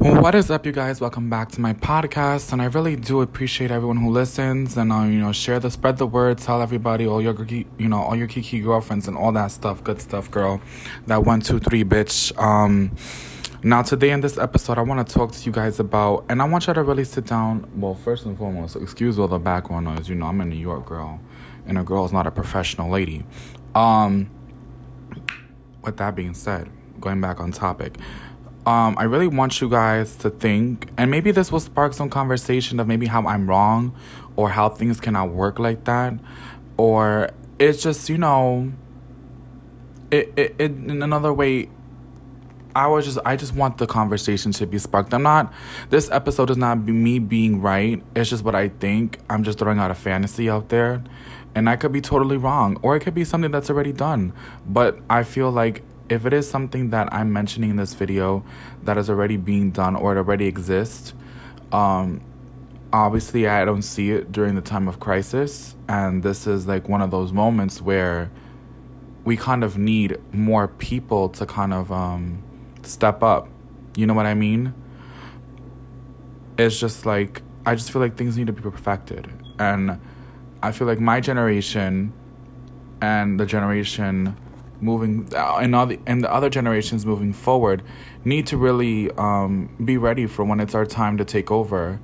What is up, you guys? Welcome back to my podcast, and I really do appreciate everyone who listens and uh, you know share the spread the word, tell everybody, all your you know all your kiki girlfriends and all that stuff, good stuff, girl. That one two three bitch. Um, now today in this episode, I want to talk to you guys about, and I want you to really sit down. Well, first and foremost, excuse all the background noise. You know, I'm a New York girl, and a girl is not a professional lady. Um, with that being said, going back on topic um, I really want you guys to think, and maybe this will spark some conversation of maybe how I'm wrong or how things cannot work like that. Or it's just, you know, it, it, it in another way, I was just I just want the conversation to be sparked. I'm not this episode is not me being right. It's just what I think. I'm just throwing out a fantasy out there. And I could be totally wrong. Or it could be something that's already done. But I feel like if it is something that I'm mentioning in this video that is already being done or it already exists, um, obviously I don't see it during the time of crisis. And this is like one of those moments where we kind of need more people to kind of um, step up. You know what I mean? It's just like, I just feel like things need to be perfected. And I feel like my generation and the generation moving uh, and all the and the other generations moving forward need to really um, be ready for when it's our time to take over.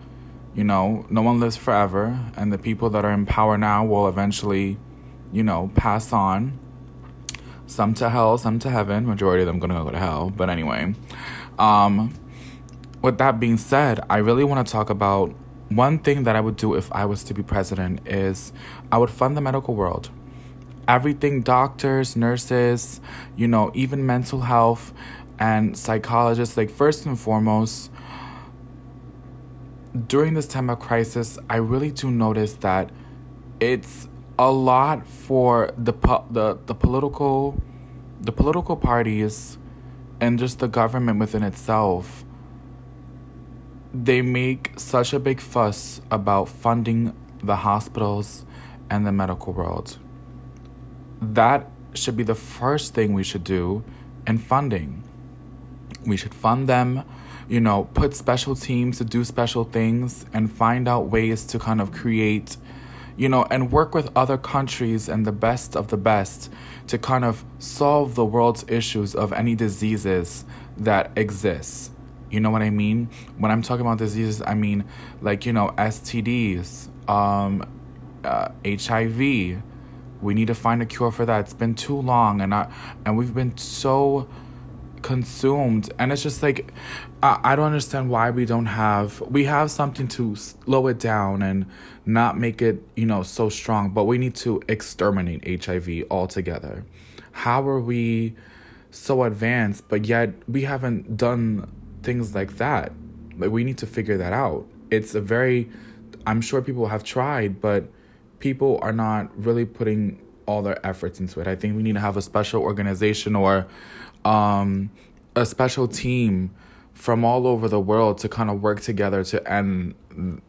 You know, no one lives forever, and the people that are in power now will eventually, you know, pass on. Some to hell, some to heaven. Majority of them gonna go to hell. But anyway, um, with that being said, I really want to talk about one thing that I would do if I was to be president is I would fund the medical world everything doctors, nurses, you know, even mental health and psychologists. Like, first and foremost, during this time of crisis, I really do notice that it's a lot for the the the political the political parties and just the government within itself they make such a big fuss about funding the hospitals and the medical world that should be the first thing we should do in funding. We should fund them, you know, put special teams to do special things and find out ways to kind of create, you know, and work with other countries and the best of the best to kind of solve the world's issues of any diseases that exist. You know what I mean? When I'm talking about diseases, I mean like, you know, STDs, um, uh, HIV, we need to find a cure for that. It's been too long, and I and we've been so consumed, and it's just like I, I don't understand why we don't have we have something to slow it down and not make it you know so strong, but we need to exterminate HIV altogether. How are we so advanced, but yet we haven't done things like that? Like we need to figure that out. It's a very I'm sure people have tried, but people are not really putting all their efforts into it. I think we need to have a special organization or um, a special team from all over the world to kind of work together to end,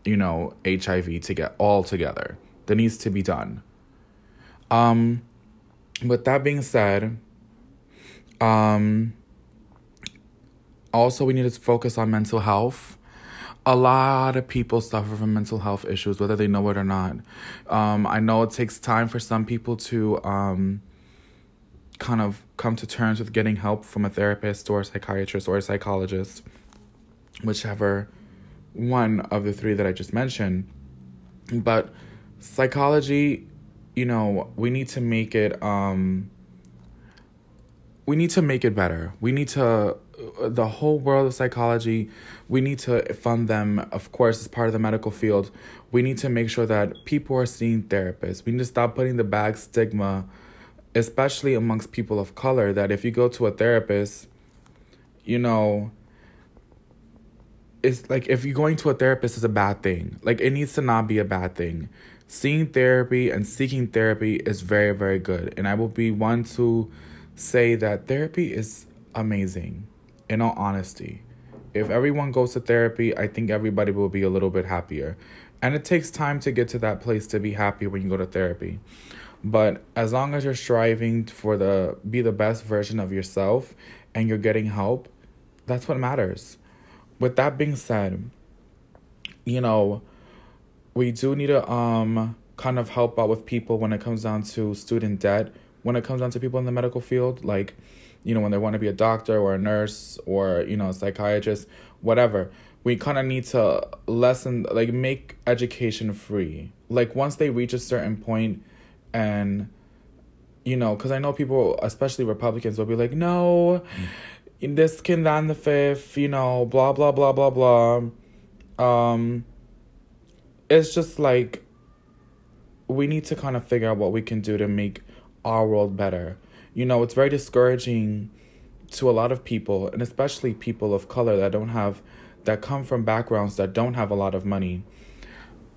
you know, HIV to get all together. That needs to be done. Um, with that being said, um, also we need to focus on mental health a lot of people suffer from mental health issues, whether they know it or not. Um, I know it takes time for some people to um, kind of come to terms with getting help from a therapist or a psychiatrist or a psychologist, whichever one of the three that I just mentioned. But psychology, you know, we need to make it. Um, we need to make it better. We need to the whole world of psychology, we need to fund them, of course, as part of the medical field. We need to make sure that people are seeing therapists. We need to stop putting the bad stigma, especially amongst people of color, that if you go to a therapist, you know, it's like if you're going to a therapist is a bad thing. Like it needs to not be a bad thing. Seeing therapy and seeking therapy is very, very good. And I will be one to say that therapy is amazing in all honesty. If everyone goes to therapy, I think everybody will be a little bit happier. And it takes time to get to that place to be happy when you go to therapy. But as long as you're striving for the be the best version of yourself and you're getting help, that's what matters. with that being said, you know, we do need to um kind of help out with people when it comes down to student debt. When it comes down to people in the medical field, like, you know, when they want to be a doctor or a nurse or you know, a psychiatrist, whatever. We kind of need to lessen, like, make education free. Like, once they reach a certain point, and you know, because I know people, especially Republicans, will be like, no, mm. this can that the fifth, you know, blah blah blah blah blah. Um, it's just like we need to kind of figure out what we can do to make our world better. You know, it's very discouraging to a lot of people, and especially people of color that don't have, that come from backgrounds that don't have a lot of money.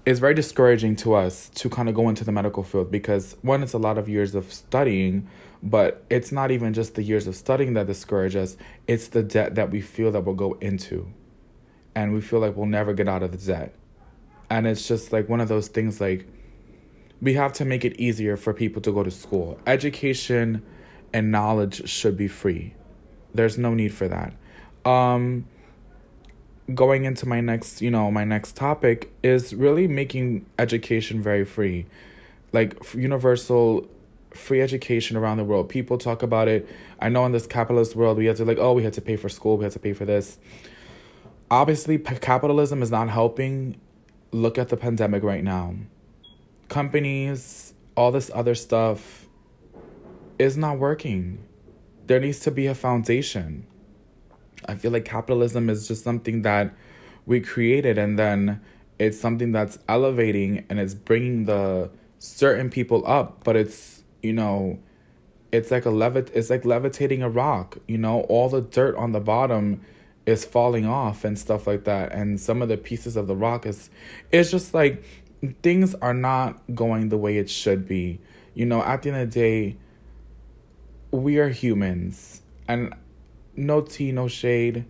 It's very discouraging to us to kind of go into the medical field because, one, it's a lot of years of studying, but it's not even just the years of studying that discourage us, it's the debt that we feel that we'll go into. And we feel like we'll never get out of the debt. And it's just like one of those things like, we have to make it easier for people to go to school. Education and knowledge should be free. There's no need for that. Um, going into my next, you know, my next topic is really making education very free. Like universal free education around the world. People talk about it. I know in this capitalist world, we have to like, oh, we had to pay for school, we had to pay for this. Obviously, capitalism is not helping. Look at the pandemic right now companies, all this other stuff is not working. There needs to be a foundation. I feel like capitalism is just something that we created and then it's something that's elevating and it's bringing the certain people up, but it's, you know, it's like a levit it's like levitating a rock, you know, all the dirt on the bottom is falling off and stuff like that and some of the pieces of the rock is it's just like things are not going the way it should be. You know, at the end of the day, we are humans. And no tea, no shade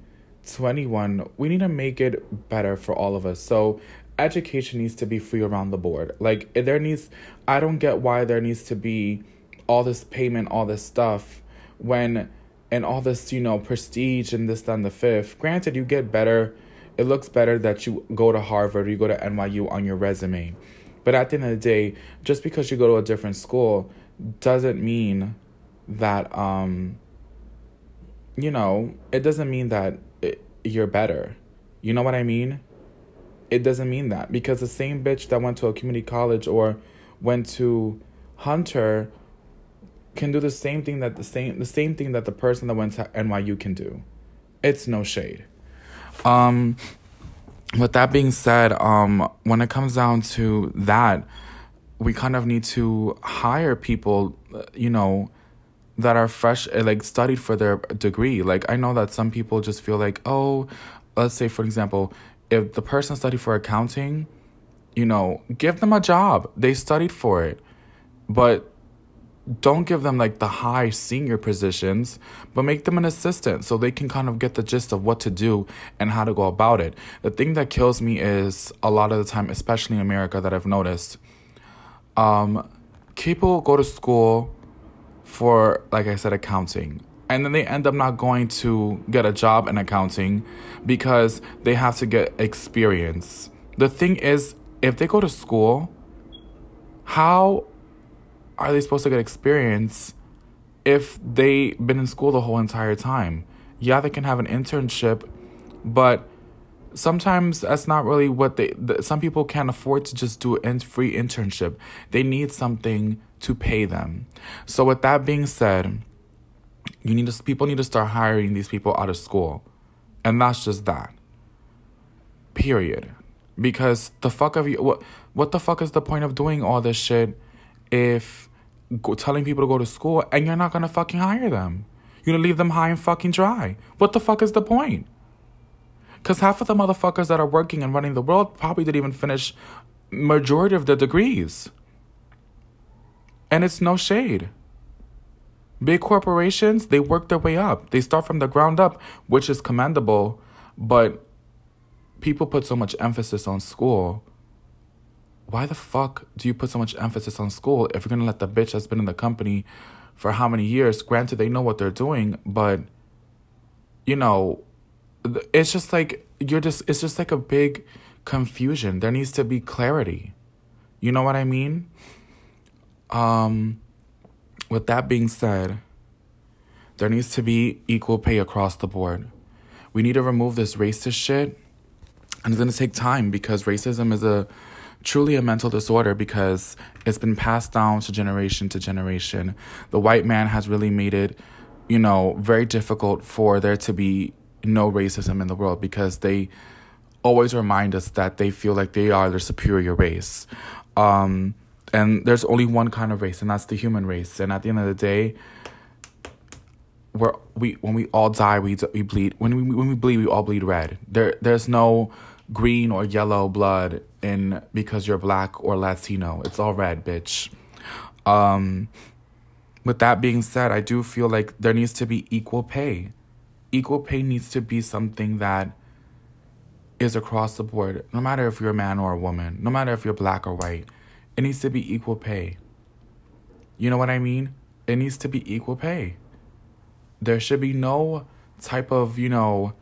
to anyone. We need to make it better for all of us. So, education needs to be free around the board. Like, there needs, I don't get why there needs to be all this payment, all this stuff when, and all this, you know, prestige and this, then the fifth. Granted, you get better it looks better that you go to Harvard or you go to NYU on your resume. But at the end of the day, just because you go to a different school doesn't mean that um you know, it doesn't mean that it, you're better. You know what I mean? It doesn't mean that because the same bitch that went to a community college or went to Hunter can do the same thing that the same the same thing that the person that went to NYU can do. It's no shade. Um, with that being said, um, when it comes down to that, we kind of need to hire people, you know, that are fresh, eh, like studied for their degree. Like, I know that some people just feel like, oh, let's say, for example, if the person studied for accounting, you know, give them a job. They studied for it. But don't give them like the high senior positions, but make them an assistant so they can kind of get the gist of what to do and how to go about it. The thing that kills me is a lot of the time, especially in America, that I've noticed, um, people go to school for, like I said, accounting. And then they end up not going to get a job in accounting because they have to get experience. The thing is, if they go to school, how are they supposed to get experience if they've been in school the whole entire time? Yeah, they can have an internship, but sometimes that's not really what they some people can't afford to just do a free internship they need something to pay them so with that being said you need to people need to start hiring these people out of school and that's just that period because the fuck of you what what the fuck is the point of doing all this shit if go, telling people to go to school and you're not gonna fucking hire them. You're gonna leave them high and fucking dry. What the fuck is the point? Because half of the motherfuckers that are working and running the world probably didn't even finish majority of their degrees. And it's no shade. Big corporations, they work their way up. They start from the ground up, which is commendable, but people put so much emphasis on school why the fuck do you put so much emphasis on school if you're gonna let the bitch that's been in the company for how many years? Granted, they know what they're doing, but you know, it's just like you're just it's just like a big confusion. There needs to be clarity. You know what I mean? Um with that being said, there needs to be equal pay across the board. We need to remove this racist shit. And it's going to take time because racism is a truly a mental disorder because it's been passed down to generation to generation. The white man has really made it, you know, very difficult for there to be no racism in the world because they always remind us that they feel like they are the superior race. Um, and there's only one kind of race, and that's the human race. And at the end of the day, we're, we when we all die, we we bleed. When we when we bleed, we all bleed red. There there's no green or yellow blood in because you're black or Latino. It's all red, bitch. Um, with that being said, I do feel like there needs to be equal pay. Equal pay needs to be something that is across the board, no matter if you're a man or a woman, no matter if you're black or white. It needs to be equal pay. You know what I mean? It needs to be equal pay. There should be no type of, you know,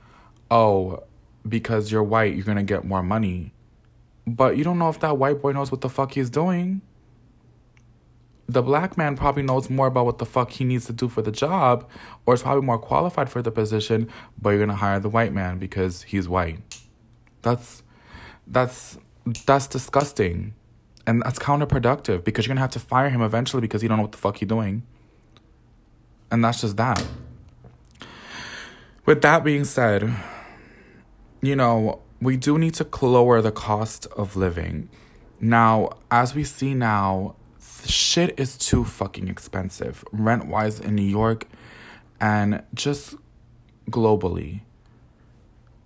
oh, because you're white, you're gonna get more money. But you don't know if that white boy knows what the fuck he's doing. The black man probably knows more about what the fuck he needs to do for the job, or is probably more qualified for the position, but you're gonna hire the white man because he's white. That's that's that's disgusting. And that's counterproductive because you're gonna have to fire him eventually because you don't know what the fuck he's doing. And that's just that. With that being said, you know, we do need to lower the cost of living. Now, as we see now, shit is too fucking expensive, rent wise in New York and just globally.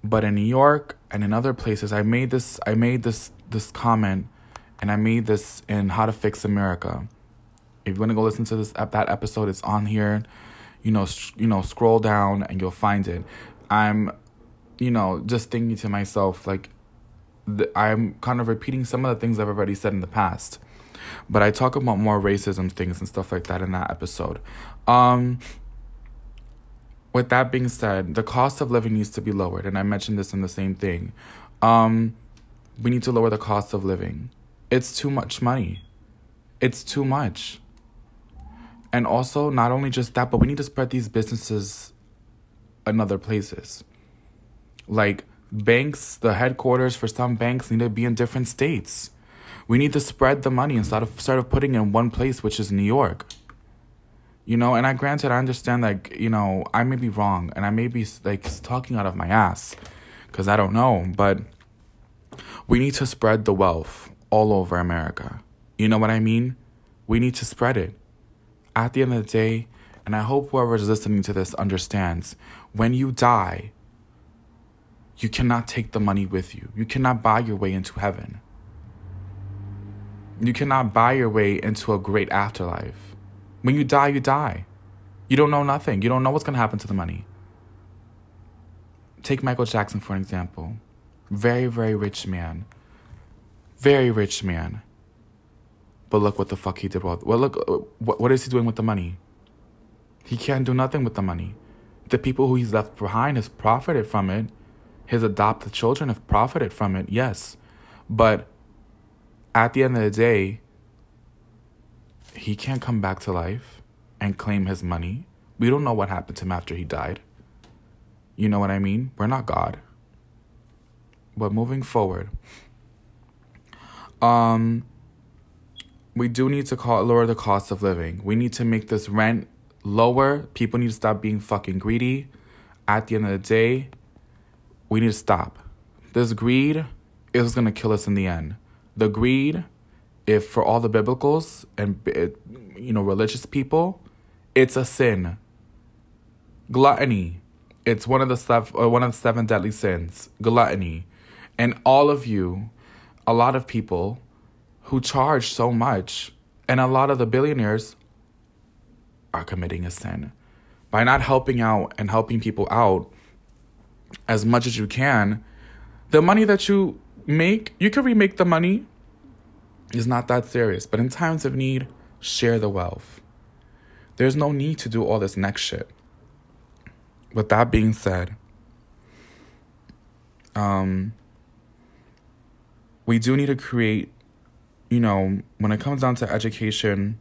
But in New York and in other places, I made this I made this this comment and I made this in How to Fix America. If you want to go listen to this that episode, it's on here. You know, you know, scroll down and you'll find it. I'm you know, just thinking to myself, like, th- I'm kind of repeating some of the things I've already said in the past. But I talk about more racism things and stuff like that in that episode. Um, with that being said, the cost of living needs to be lowered, and I mentioned this in the same thing. Um, we need to lower the cost of living. It's too much money. It's too much. And also, not only just that, but we need to spread these businesses in other places. Like banks, the headquarters for some banks need to be in different states. We need to spread the money instead of sort of putting it in one place, which is New York. You know, and I granted I understand like, you know, I may be wrong and I may be like talking out of my ass cuz I don't know, but we need to spread the wealth all over America. You know what I mean? We need to spread it. At the end of the day, and I hope whoever is listening to this understands, when you die, you cannot take the money with you. You cannot buy your way into heaven. You cannot buy your way into a great afterlife. When you die, you die. You don't know nothing. You don't know what's going to happen to the money. Take Michael Jackson for an example. Very, very rich man. Very rich man. But look what the fuck he did. With. Well, look, uh, what, what is he doing with the money? He can't do nothing with the money. The people who he's left behind has profited from it his adopted children have profited from it, yes. But at the end of the day, he can't come back to life and claim his money. We don't know what happened to him after he died. You know what I mean? We're not God. But moving forward, um, we do need to call, lower the cost of living. We need to make this rent lower. People need to stop being fucking greedy. At the end of the day, we need to stop. This greed is going to kill us in the end. The greed, if for all the biblicals and you know religious people, it's a sin. Gluttony, it's one of the seven, uh, one of the seven deadly sins. Gluttony, and all of you, a lot of people who charge so much, and a lot of the billionaires are committing a sin by not helping out and helping people out as much as you can. The money that you make, you can remake the money. Is not that serious. But in times of need, share the wealth. There's no need to do all this next shit. With that being said, um, we do need to create, you know, when it comes down to education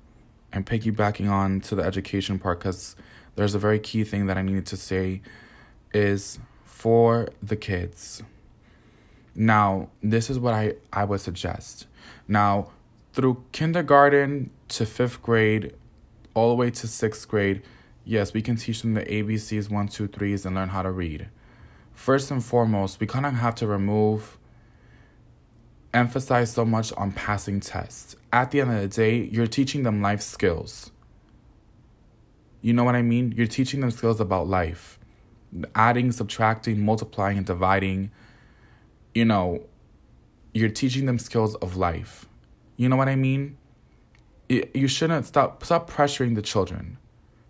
and piggybacking on to the education part, because there's a very key thing that I needed to say is for the kids. Now, this is what I, I would suggest. Now, through kindergarten to fifth grade, all the way to sixth grade, yes, we can teach them the ABCs, one, two, threes, and learn how to read. First and foremost, we kind of have to remove, emphasize so much on passing tests. At the end of the day, you're teaching them life skills. You know what I mean? You're teaching them skills about life adding, subtracting, multiplying, and dividing. You know, you're teaching them skills of life. You know what I mean? You shouldn't stop stop pressuring the children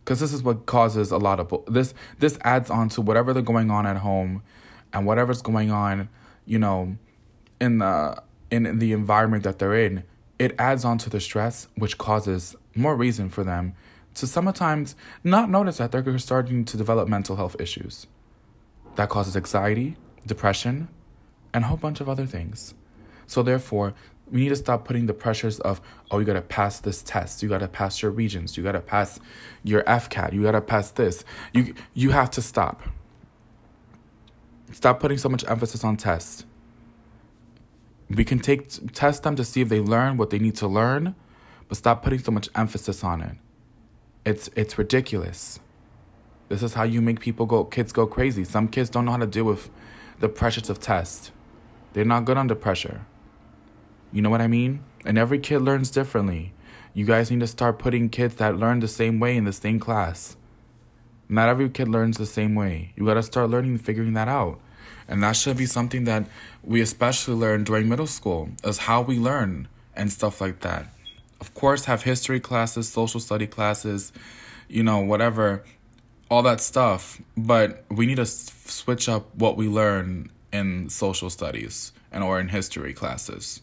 because this is what causes a lot of this this adds on to whatever they're going on at home and whatever's going on you know in the in, the environment that they're in it adds on to the stress which causes more reason for them to sometimes not notice that they're starting to develop mental health issues. That causes anxiety depression and a whole bunch of other things. So therefore we need to stop putting the pressures of oh you gotta pass this test you gotta pass your Regents you gotta pass your fcat you gotta pass this. You you have to stop. Stop putting so much emphasis on tests we can take test them to see if they learn what they need to learn but stop putting so much emphasis on it it's it's ridiculous this is how you make people go kids go crazy some kids don't know how to deal with the pressures of tests they're not good under pressure you know what I mean? And every kid learns differently. You guys need to start putting kids that learn the same way in the same class. Not every kid learns the same way. You got to start learning and figuring that out. And that should be something that we especially learn during middle school is how we learn and stuff like that. Of course, have history classes, social study classes, you know, whatever, all that stuff. But we need to switch up what we learn in social studies and or in history classes.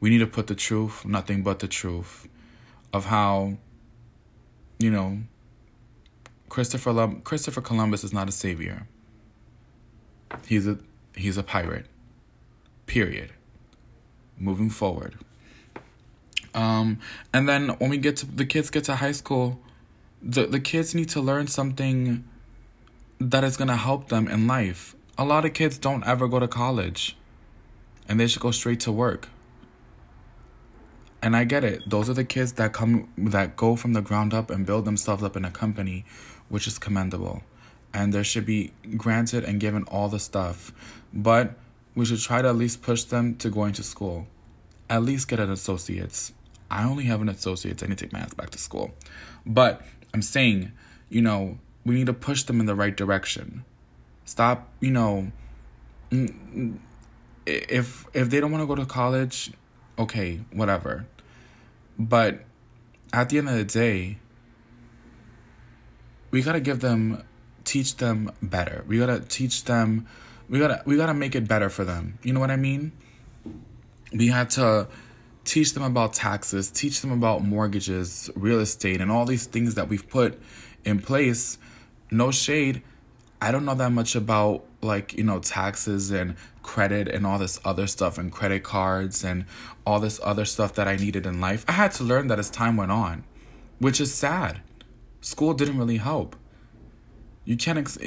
We need to put the truth, nothing but the truth, of how, you know, Christopher Christopher Columbus is not a savior. He's a he's a pirate. Period. Moving forward. Um, and then when we get to the kids get to high school, the the kids need to learn something that is gonna help them in life. A lot of kids don't ever go to college, and they should go straight to work and I get it. Those are the kids that come that go from the ground up and build themselves up in a company, which is commendable. And there should be granted and given all the stuff. But we should try to at least push them to going to school. At least get an associate's. I only have an associate's. I need to take my ass back to school. But I'm saying, you know, we need to push them in the right direction. Stop, you know, mm, mm, if if they don't want to go to college, okay, whatever. But at the end of the day, we gotta give them, teach them better. We gotta teach them, we gotta we gotta make it better for them. You know what I mean? We had to teach them about taxes, teach them about mortgages, real estate, and all these things that we've put in place. No shade. I don't know that much about like, you know, taxes and credit and all this other stuff and credit cards and all this other stuff that I needed in life. I had to learn that as time went on, which is sad. School didn't really help. You can't ex-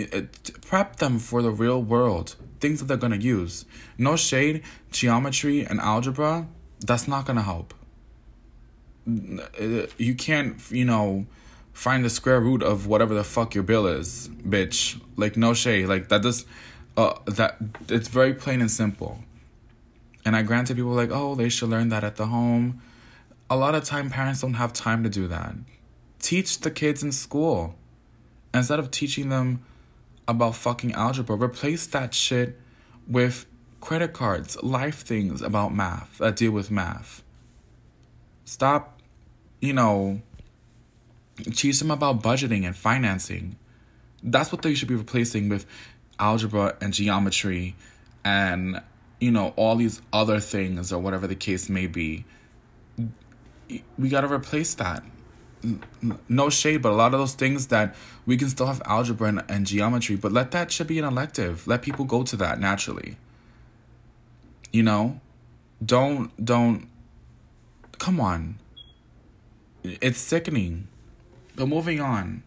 prep them for the real world, things that they're going to use. No shade, geometry and algebra, that's not going to help. You can't, you know, find the square root of whatever the fuck your bill is, bitch. Like no shade, like that does uh, that it's very plain and simple. And I granted people like, oh, they should learn that at the home. A lot of time, parents don't have time to do that. Teach the kids in school instead of teaching them about fucking algebra. Replace that shit with credit cards, life things about math that deal with math. Stop, you know, teach them about budgeting and financing. That's what they should be replacing with algebra and geometry and you know all these other things or whatever the case may be we got to replace that no shade but a lot of those things that we can still have algebra and, and geometry but let that should be an elective let people go to that naturally You know? Don't don't come on. It's sickening. But moving on.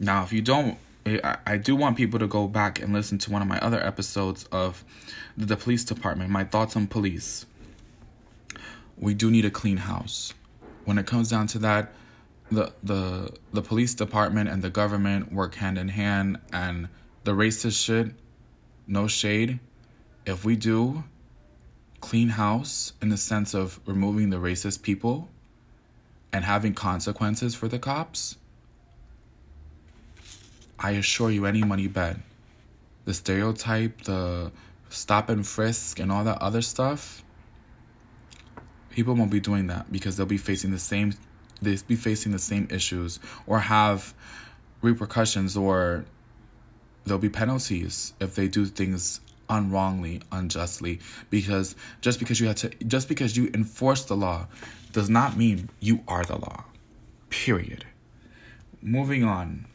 Now, if you don't I, do want people to go back and listen to one of my other episodes of the police department, my thoughts on police. We do need a clean house. When it comes down to that, the the the police department and the government work hand in hand and the racist shit, no shade. If we do clean house in the sense of removing the racist people and having consequences for the cops, I assure you any money bet. The stereotype, the stop and frisk and all that other stuff, people won't be doing that because they'll be facing the same they'll be facing the same issues or have repercussions or there'll be penalties if they do things unwrongly, unjustly. Because just because you had to just because you enforce the law does not mean you are the law. Period. Moving on.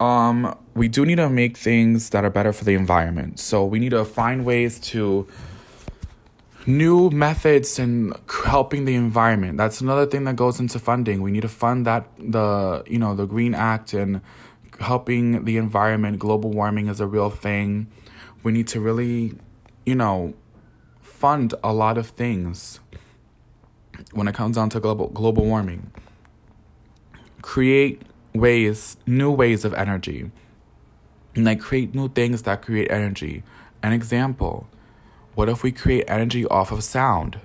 Um, we do need to make things that are better for the environment. So we need to find ways to new methods in helping the environment. That's another thing that goes into funding. We need to fund that the you know the Green Act and helping the environment. Global warming is a real thing. We need to really, you know, fund a lot of things when it comes down to global global warming. Create ways, new ways of energy. And like create new things that create energy. An example what if we create energy off of sound?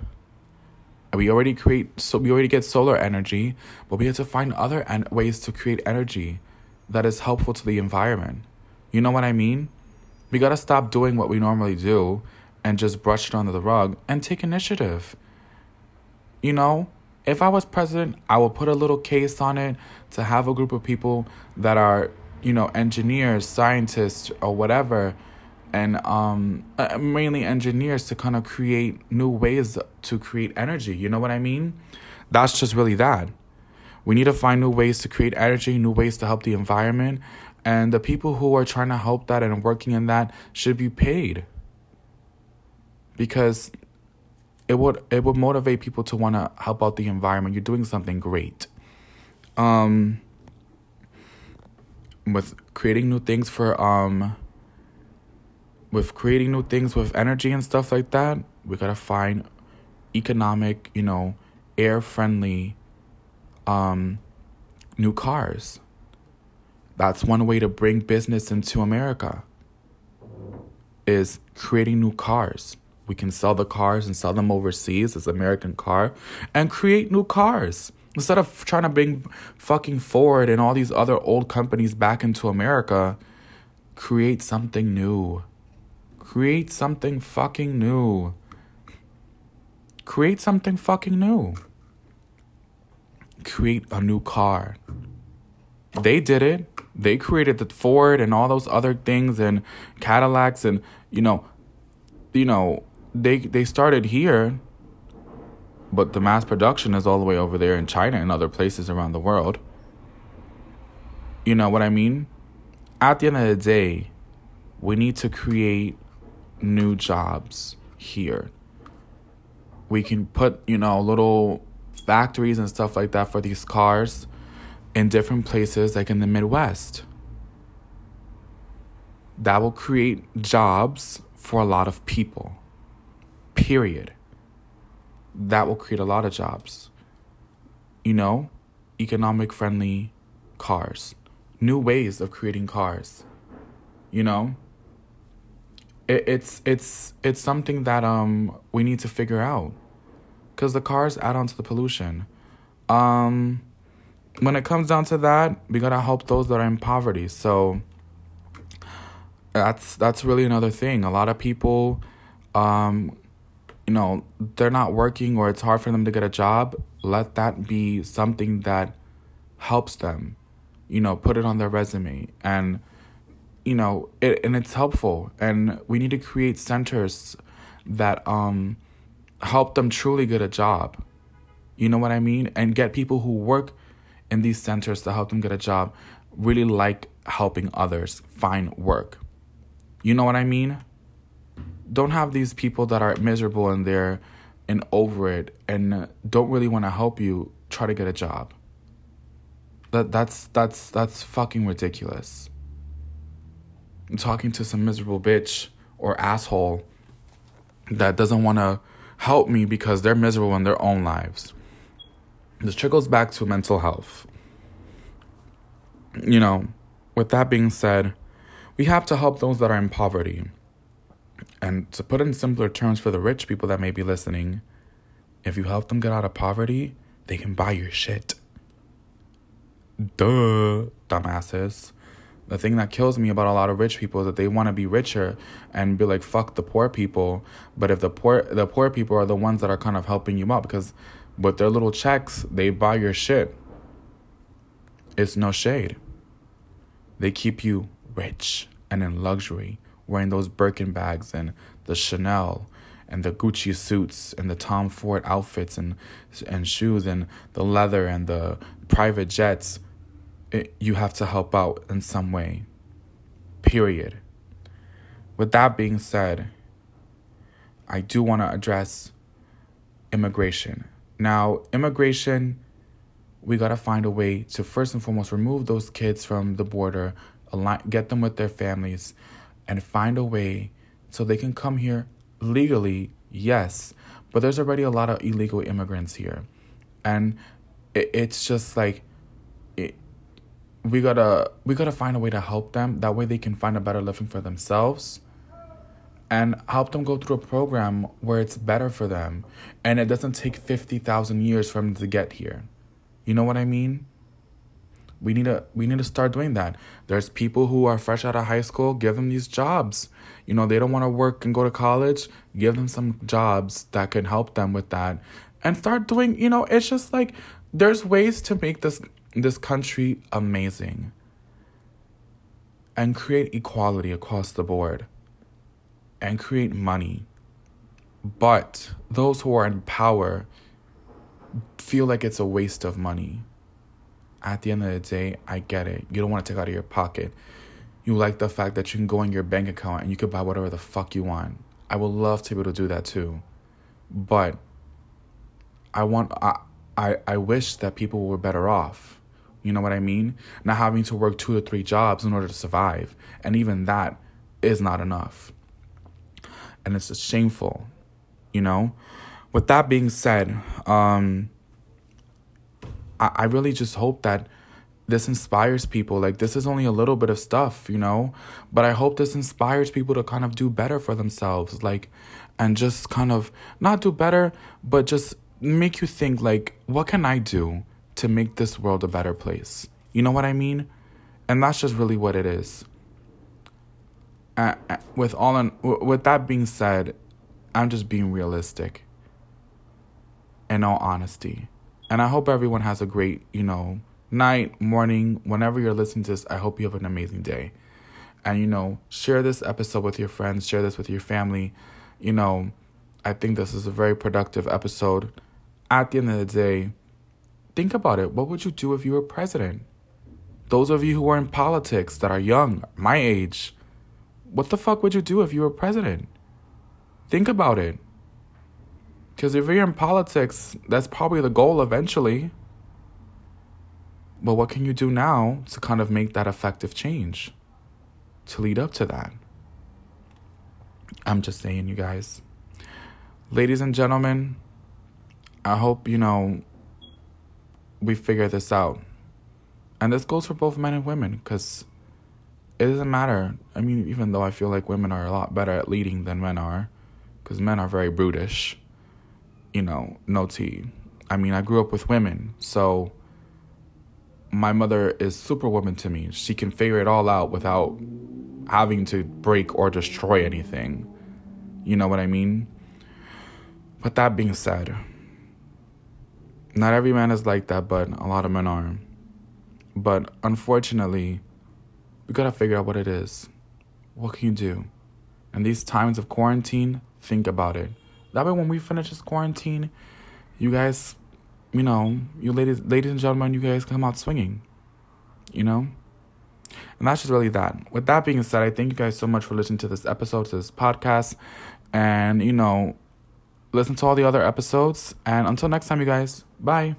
We already create so we already get solar energy, but we have to find other en- ways to create energy that is helpful to the environment. You know what I mean? We got to stop doing what we normally do and just brush it under the rug and take initiative. You know, if I was president, I would put a little case on it to have a group of people that are, you know, engineers, scientists, or whatever and um, uh, mainly engineers to kind of create new ways to create energy. You know what I mean? That's just really that. We need to find new ways to create energy, new ways to help the environment, and the people who are trying to help that and working in that should be paid. Because it would it would motivate people to want to help out the environment. You're doing something great. Um with creating new things for um with creating new things with energy and stuff like that, we gotta find economic, you know, air friendly um, new cars. That's one way to bring business into America. Is creating new cars. We can sell the cars and sell them overseas as American car and create new cars. Instead of trying to bring fucking Ford and all these other old companies back into America, create something new. Create something fucking new. Create something fucking new. Create a new car. They did it. They created the Ford and all those other things and Cadillacs and you know you know they they started here but the mass production is all the way over there in China and other places around the world. You know what I mean? At the end of the day, we need to create new jobs here. We can put, you know, little factories and stuff like that for these cars in different places, like in the Midwest. That will create jobs for a lot of people. Period. That will create a lot of jobs. You know, economic friendly cars, new ways of creating cars. You know? It, it's it's it's something that um we need to figure out. Because the cars add on to the pollution. Um when it comes down to that we gotta help those that are in poverty. So that's that's really another thing. A lot of people um you know they're not working or it's hard for them to get a job. Let that be something that helps them you know put it on their resume. And you know, it, and it's helpful. And we need to create centers that um, help them truly get a job. You know what I mean? And get people who work in these centers to help them get a job really like helping others find work. You know what I mean? don't have these people that are miserable in there and over it and don't really want to help you try to get a job. That that's that's that's fucking ridiculous. Talking to some miserable bitch or asshole that doesn't want to help me because they're miserable in their own lives. This trickles back to mental health. You know, with that being said, we have to help those that are in poverty. And to put in simpler terms for the rich people that may be listening, if you help them get out of poverty, they can buy your shit. Duh, dumbasses. The thing that kills me about a lot of rich people is that they want to be richer and be like fuck the poor people, but if the poor the poor people are the ones that are kind of helping you out because with their little checks, they buy your shit. It's no shade. They keep you rich and in luxury, wearing those Birkin bags and the Chanel and the Gucci suits and the Tom Ford outfits and and shoes and the leather and the private jets. It, you have to help out in some way. Period. With that being said, I do want to address immigration. Now, immigration, we got to find a way to first and foremost remove those kids from the border, align, get them with their families, and find a way so they can come here legally, yes, but there's already a lot of illegal immigrants here. And it, it's just like it, we gotta we gotta find a way to help them. That way they can find a better living for themselves and help them go through a program where it's better for them and it doesn't take 50,000 years for them to get here. You know what I mean? We need to we need to start doing that. There's people who are fresh out of high school, give them these jobs. You know, they don't want to work and go to college, give them some jobs that can help them with that. And start doing, you know, it's just like there's ways to make this this country amazing and create equality across the board and create money. But those who are in power feel like it's a waste of money at the end of the day, I get it. You don't want to take out of your pocket. You like the fact that you can go in your bank account and you can buy whatever the fuck you want. I would love to be able to do that too. But I want I I, I wish that people were better off. You know what I mean? Not having to work two or three jobs in order to survive. And even that is not enough. And it's shameful, you know? With that being said, um, I, I really just hope that this inspires people. Like, this is only a little bit of stuff, you know? But I hope this inspires people to kind of do better for themselves. Like, and just kind of not do better, but just make you think, like, what can I do to make this world a better place? You know what I mean? And that's just really what it is. Uh, with all in, with that being said, I'm just being realistic. In all honesty. And I hope everyone has a great, you know, night, morning, whenever you're listening to this. I hope you have an amazing day. And, you know, share this episode with your friends, share this with your family. You know, I think this is a very productive episode. At the end of the day, think about it. What would you do if you were president? Those of you who are in politics that are young, my age, what the fuck would you do if you were president? Think about it. Because if you're in politics, that's probably the goal eventually. But what can you do now to kind of make that effective change to lead up to that? I'm just saying, you guys. Ladies and gentlemen, I hope, you know, we figure this out. And this goes for both men and women because it doesn't matter. I mean, even though I feel like women are a lot better at leading than men are, because men are very brutish you know, no tea. I mean, I grew up with women, so my mother is superwoman to me. She can figure it all out without having to break or destroy anything. You know what I mean? But that being said, not every man is like that, but a lot of men are. But unfortunately, we gotta figure out what it is. What can you do? In these times of quarantine, think about it. That way, when we finish this quarantine, you guys, you know, you ladies, ladies and gentlemen, you guys come out swinging. You know, and that's just really that. With that being said, I thank you guys so much for listening to this episode, to this podcast. and, you know, listen to all the other episodes. And until next time, you guys, bye.